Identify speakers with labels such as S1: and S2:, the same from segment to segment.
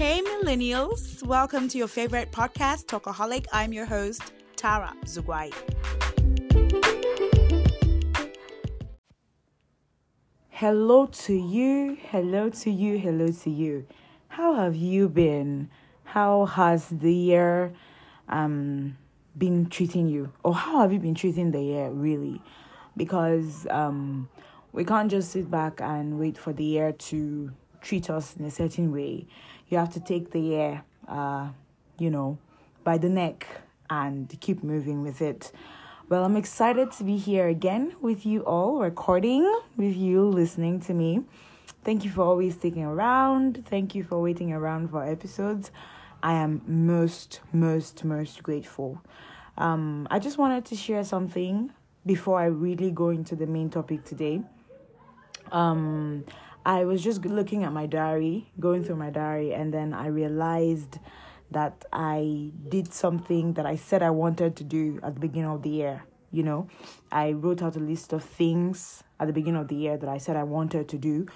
S1: Hey, millennials. Welcome to your favorite podcast, Talkaholic. I'm your host, Tara Zugwai.
S2: Hello to you, hello to you, hello to you. How have you been? How has the year um, been treating you? Or how have you been treating the year, really? Because um, we can't just sit back and wait for the year to treat us in a certain way. You have to take the air, uh, you know, by the neck and keep moving with it. Well, I'm excited to be here again with you all, recording with you, listening to me. Thank you for always sticking around. Thank you for waiting around for episodes. I am most, most, most grateful. Um, I just wanted to share something before I really go into the main topic today. Um, I was just looking at my diary, going through my diary, and then I realized that I did something that I said I wanted to do at the beginning of the year. You know, I wrote out a list of things at the beginning of the year that I said I wanted to do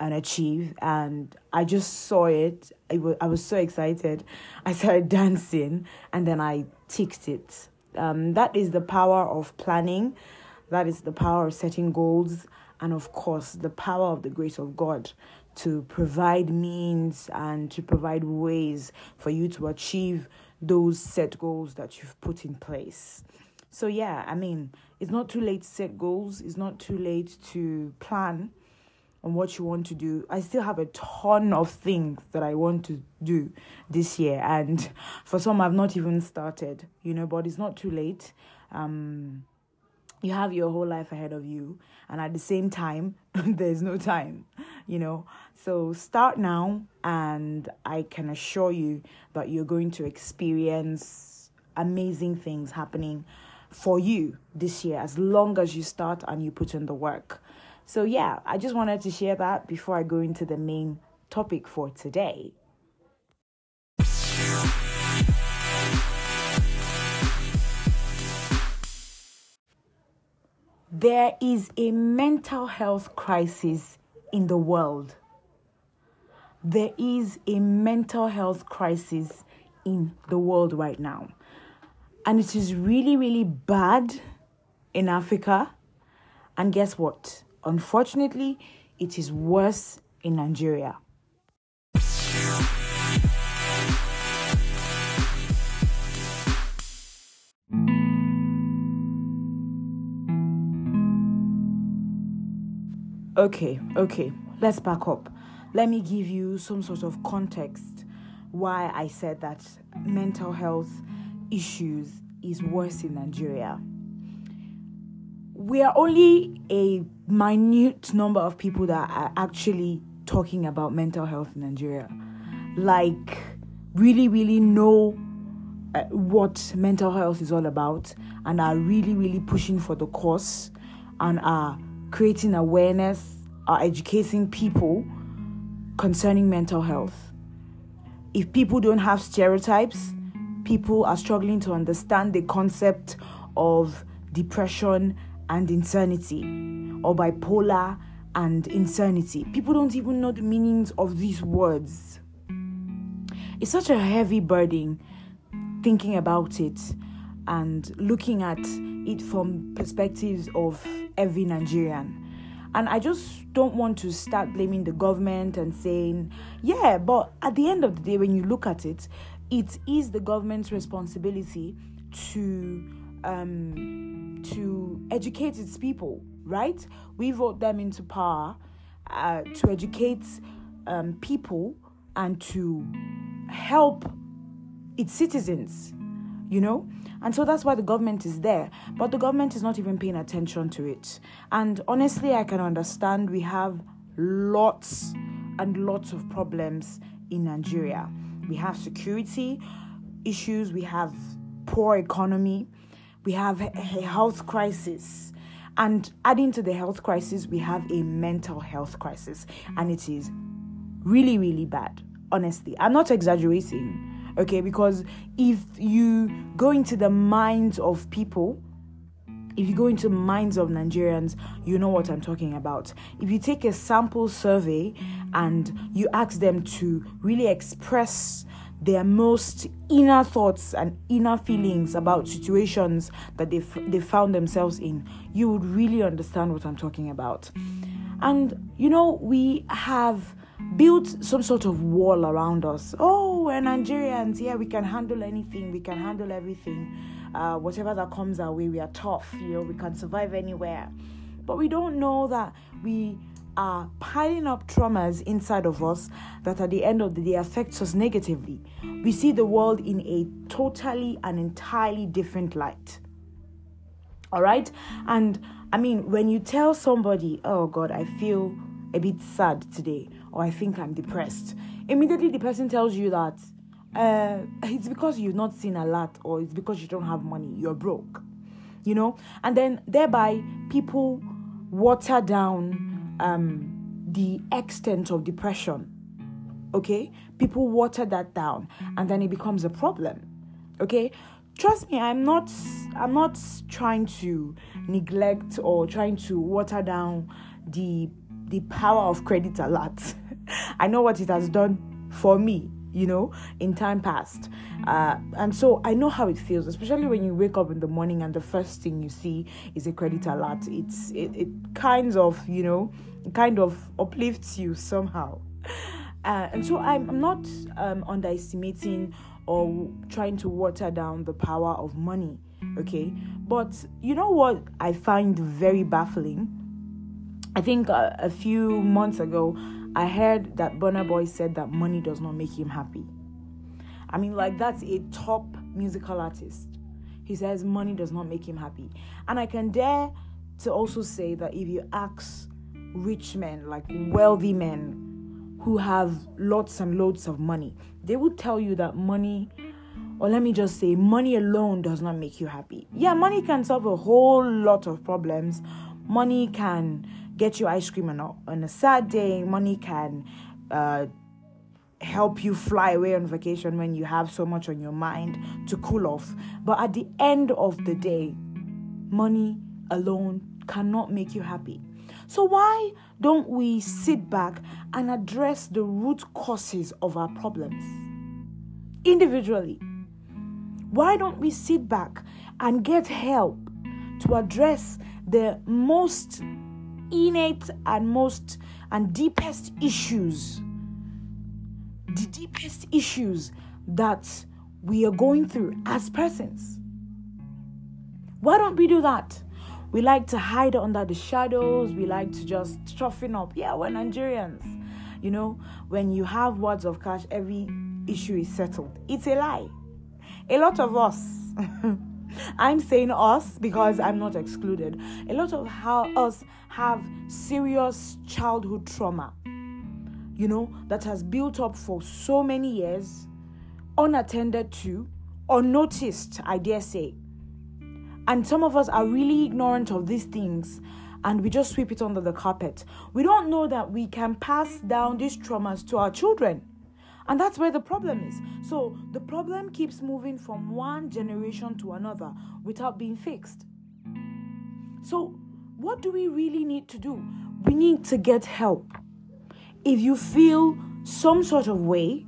S2: and achieve, and I just saw it. it was, I was so excited. I started dancing, and then I ticked it. Um, that is the power of planning. That is the power of setting goals, and of course, the power of the grace of God to provide means and to provide ways for you to achieve those set goals that you've put in place. So, yeah, I mean, it's not too late to set goals, it's not too late to plan on what you want to do. I still have a ton of things that I want to do this year, and for some, I've not even started, you know, but it's not too late. Um, you have your whole life ahead of you and at the same time there's no time you know? So start now and i can assure you that you're going to experience amazing things happening for you this year as long as you start and you put in the work. So yeah i just wanted to share that before i go into the main topic for today there is a mental health crisis in the world. There is a mental health crisis in the world right now. And it is really, really bad in Africa. And guess what? Unfortunately, it is worse in Nigeria. Okay, okay, let's back up. Let me give you some sort of context why I said that mental health issues is worse in Nigeria. We are only a minute number of people that are actually talking about mental health in Nigeria. Like, really, really know uh, what mental health is all about and are really, really pushing for the cause and are creating awareness, are educating people concerning mental health. If people don't have stereotypes, people are struggling to understand the concept of depression and insanity or bipolar and insanity. People don't even know the meanings of these words. It's such a heavy burden thinking about it and looking at it from perspectives of every Nigerian. And I just don't want to start blaming the government and saying, yeah, but at the end of the day, when you look at it, it is the government's responsibility to um, to educate its people, right? We vote them into power uh, to educate um, people and to help its citizens, you know? And so that's why the government is there. But the government is not even paying attention to it. And honestly, I can understand we have lots and lots of problems in Nigeria. We have security issues, we have poor economy, we have a health crisis. And adding to the health crisis, we have a mental health crisis. And it is really, really bad. Honestly, I'm not exaggerating okay because if you go into the minds of people if you go into minds of Nigerians, you know what I'm talking about. If you take a sample survey and you ask them to really express their most inner thoughts and inner feelings about situations that they they found themselves in, you would really understand what I'm talking about. And you know, we have built some sort of wall around us. Oh, we're Nigerians. Yeah, we can handle anything. We can handle everything. Uh, whatever that comes our way, we are tough. You know, we can survive anywhere. But we don't know that we are piling up traumas inside of us that at the end of the day affects us negatively. We see the world in a totally and entirely different light. All right? And I mean, when you tell somebody, oh God, I feel a bit sad today, or I think I'm depressed, immediately the person tells you that uh, it's because you've not seen a lot, or it's because you don't have money, you're broke, you know, and then thereby people water down um, the extent of depression. Okay, people water that down, and then it becomes a problem. Okay, trust me, I'm not, I'm not trying to neglect or trying to water down the the power of credit alert. I know what it has done for me, you know, in time past. Uh, and so I know how it feels, especially when you wake up in the morning and the first thing you see is a credit alert. It's it, it kind of, you know, kind of uplifts you somehow. Uh, and so I'm, not um, underestimating or trying to water down the power of money, okay? But you know what I find very baffling? I think uh, a few months ago, I heard that Burna Boy said that money does not make him happy. I mean, like, that's a top musical artist. He says money does not make him happy. And I can dare to also say that if you ask rich men, like wealthy men who have lots and loads of money, they will tell you that money, or let me just say, money alone does not make you happy. Yeah, money can solve a whole lot of problems. Money can get you ice cream on a, on a sad day. Money can uh, help you fly away on vacation when you have so much on your mind to cool off. But at the end of the day, money alone cannot make you happy. So, why don't we sit back and address the root causes of our problems individually? Why don't we sit back and get help to address the most innate and most and deepest issues, the deepest issues that we are going through as persons. Why don't we do that? We like to hide under the shadows. We like to just toughen up. Yeah, we're Nigerians. You know, when you have words of cash, every issue is settled. It's a lie. A lot of us I'm saying us because I'm not excluded. A lot of how us have serious childhood trauma, you know, that has built up for so many years, unattended to, unnoticed, I dare say. And some of us are really ignorant of these things and we just sweep it under the carpet. We don't know that we can pass down these traumas to our children. And that's where the problem is. So the problem keeps moving from one generation to another without being fixed. So, what do we really need to do? We need to get help. If you feel some sort of way,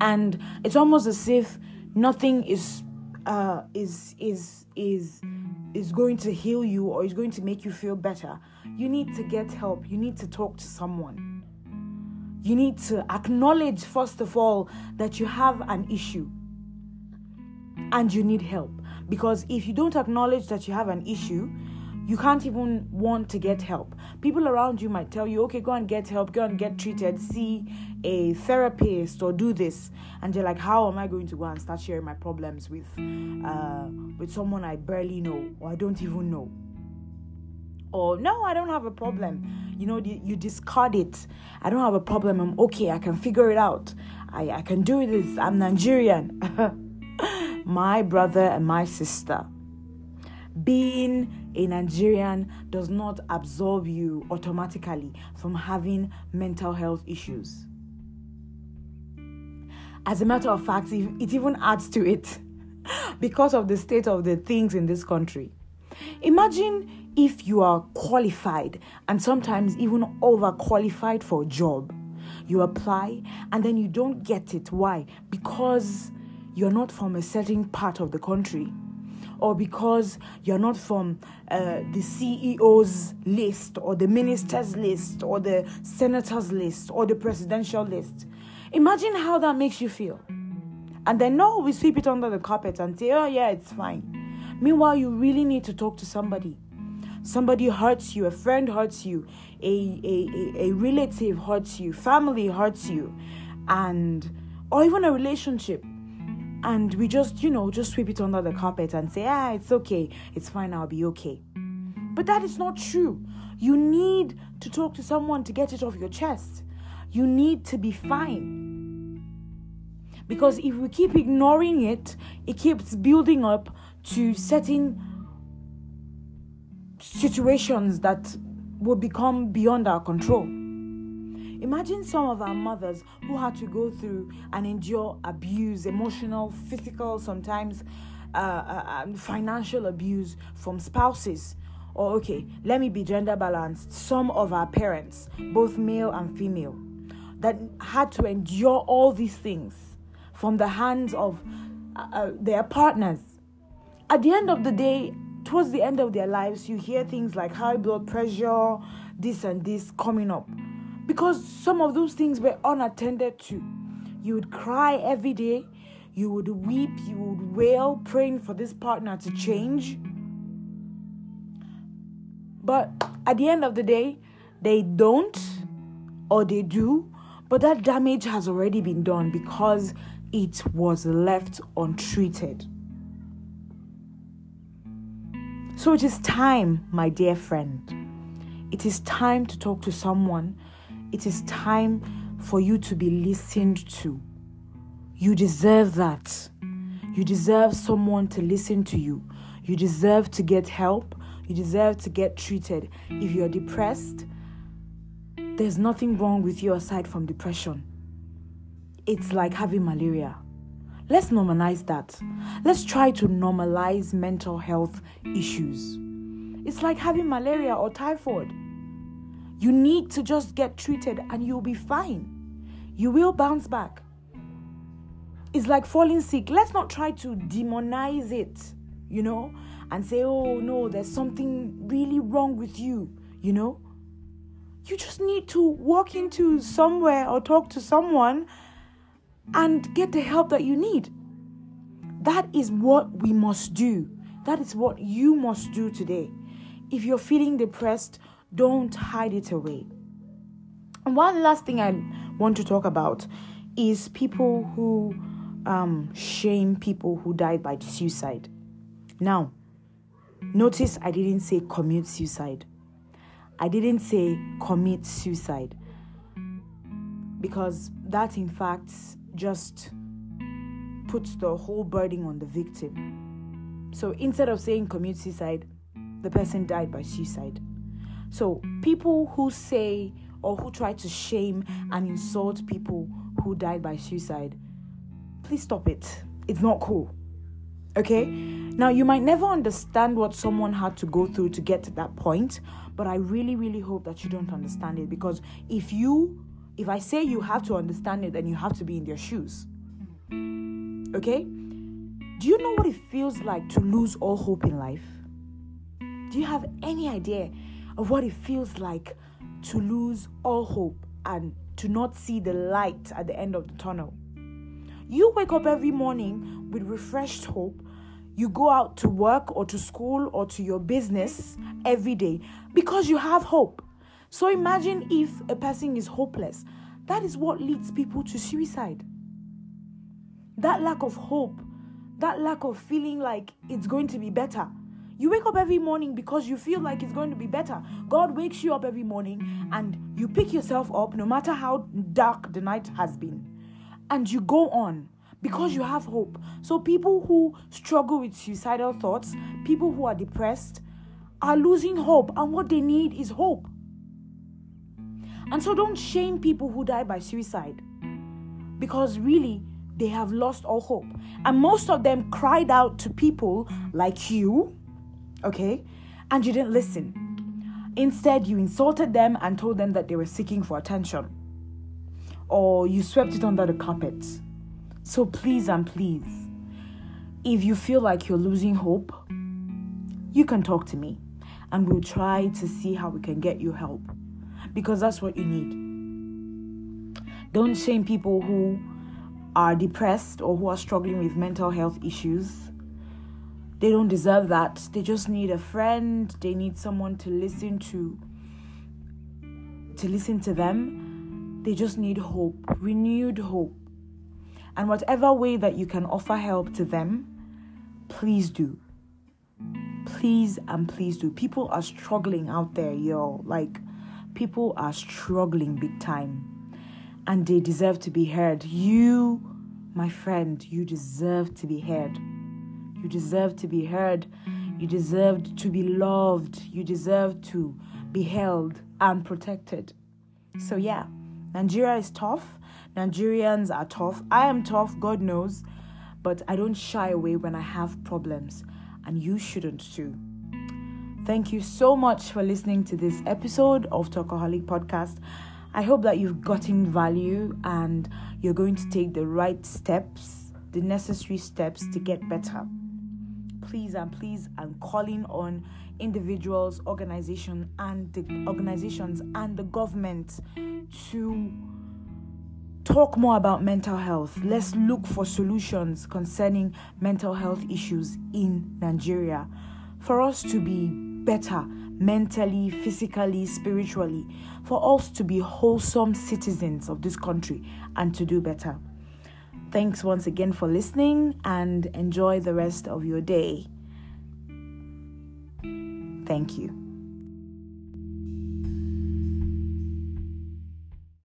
S2: and it's almost as if nothing is uh, is is is is going to heal you or is going to make you feel better, you need to get help. You need to talk to someone you need to acknowledge, first of all, that you have an issue and you need help. Because if you don't acknowledge that you have an issue, you can't even want to get help. People around you might tell you, okay, go and get help, go and get treated, see a therapist or do this. And you're like, how am I going to go and start sharing my problems with uh, with someone I barely know or I don't even know? Or no i don't have a problem. You know you discard it. I don't have a problem. I'm okay. I can figure it out. I, I can do this. I'm nigerian. My brother and my sister being a nigerian does not absolve you automatically from having mental health issues. As a matter of fact it even adds to it because of the state of the things in this country Imagine if you are qualified and sometimes even overqualified for a job. You apply and then you don't get it. Why? Because you're not from a certain part of the country or because you're not from uh, the CEO's list or the minister's list or the senator's list or the presidential list. Imagine how that makes you feel. And then, no, we sweep it under the carpet and say, oh, yeah, it's fine. Meanwhile, you really need to talk to somebody. Somebody hurts you, a friend hurts you, a, a, a, a relative hurts you, family hurts you, and or even a relationship. And we just you know just sweep it under the carpet and say ah it's okay. It's fine. I'll be okay. But that is not true. You need to talk to someone to get it off your chest. You need to be fine. Because if we keep ignoring it it keeps building up to certain situations that will become beyond our control Imagine some of our mothers who had to go through and endure abuse, emotional, physical, sometimes uh, uh, um, financial abuse from spouses. Or, okay, let me be gender balanced. Some of our parents, both male and female, that had to endure all these things from the hands of uh, uh their partners. At the end of the day, towards the end of their lives, you hear things like high blood pressure, this and this coming up because some of those things were unattended to. You would cry every day, you would weep, you would wail, praying for this partner to change. But at the end of the day, they don't or they do, but that damage has already been done because it was left untreated. So it is time, my dear friend. It is time to talk to someone it is time for you to be listened to. You deserve that. You deserve someone to listen to you. You deserve to get help. You deserve to get treated. If you're depressed, there's nothing wrong with you aside from depression. It's like having malaria. Let's normalize that. Let's try to normalize mental health issues. It's like having malaria or typhoid. You need to just get treated and you'll be fine. You will bounce back. It's like falling sick. Let's not try to demonize it, you know, and say, oh no, there's something really wrong with you, you know. You just need to walk into somewhere or talk to someone and get the help that you need. That is what we must do. That is what you must do today. If you're feeling depressed, don't hide it away. And one last thing I want to talk about is people who um, shame people who died by suicide. Now, notice I didn't say commit suicide. I didn't say commit suicide because that, in fact, just puts the whole burden on the victim. So instead of saying commit suicide, the person died by suicide. So, people who say or who try to shame and insult people who died by suicide, please stop it. It's not cool. Okay? Now, you might never understand what someone had to go through to get to that point, but I really, really hope that you don't understand it because if you, if I say you have to understand it, then you have to be in their shoes. Okay? Do you know what it feels like to lose all hope in life? Do you have any idea of what it feels like to lose all hope and to not see the light at the end of the tunnel. You wake up every morning with refreshed hope. You go out to work or to school or to your business every day because you have hope. So imagine if a person is hopeless. That is what leads people to suicide. That lack of hope, that lack of feeling like it's going to be better, you wake up every morning because you feel like it's going to be better. God wakes you up every morning and you pick yourself up no matter how dark the night has been. And you go on because you have hope. So, people who struggle with suicidal thoughts, people who are depressed, are losing hope, and what they need is hope. And so, don't shame people who die by suicide because really they have lost all hope. And most of them cried out to people like you Okay? And you didn't listen. Instead, you insulted them and told them that they were seeking for attention. Or you swept it under the carpet. So please and please, if you feel like you're losing hope, you can talk to me and we'll try to see how we can get you help because that's what you need. Don't shame people who are depressed or who are struggling with mental health issues. They don't deserve that. They just need a friend, they need someone to listen to to listen to them. They just need hope, renewed hope. And whatever way that you can offer help to them, please do. Please and please do. People are struggling out there, yo. Like people are struggling big time and they deserve to be heard. You, my friend, you deserve to be heard. You deserve to be heard. You deserve to be loved. You deserve to be held and protected. So, yeah, Nigeria is tough. Nigerians are tough. I am tough, God knows, but I don't shy away when I have problems, and you shouldn't too. Thank you so much for listening to this episode of Talkaholic Podcast. I hope that you've gotten value and you're going to take the right steps, the necessary steps to get better. Please and please, I'm calling on individuals, organization and the organizations and the government to talk more about mental health. Let's look for solutions concerning mental health issues in Nigeria for us to be better mentally, physically, spiritually, for us to be wholesome citizens of this country and to do better. Thanks once again for listening and enjoy the rest of your day. Thank you.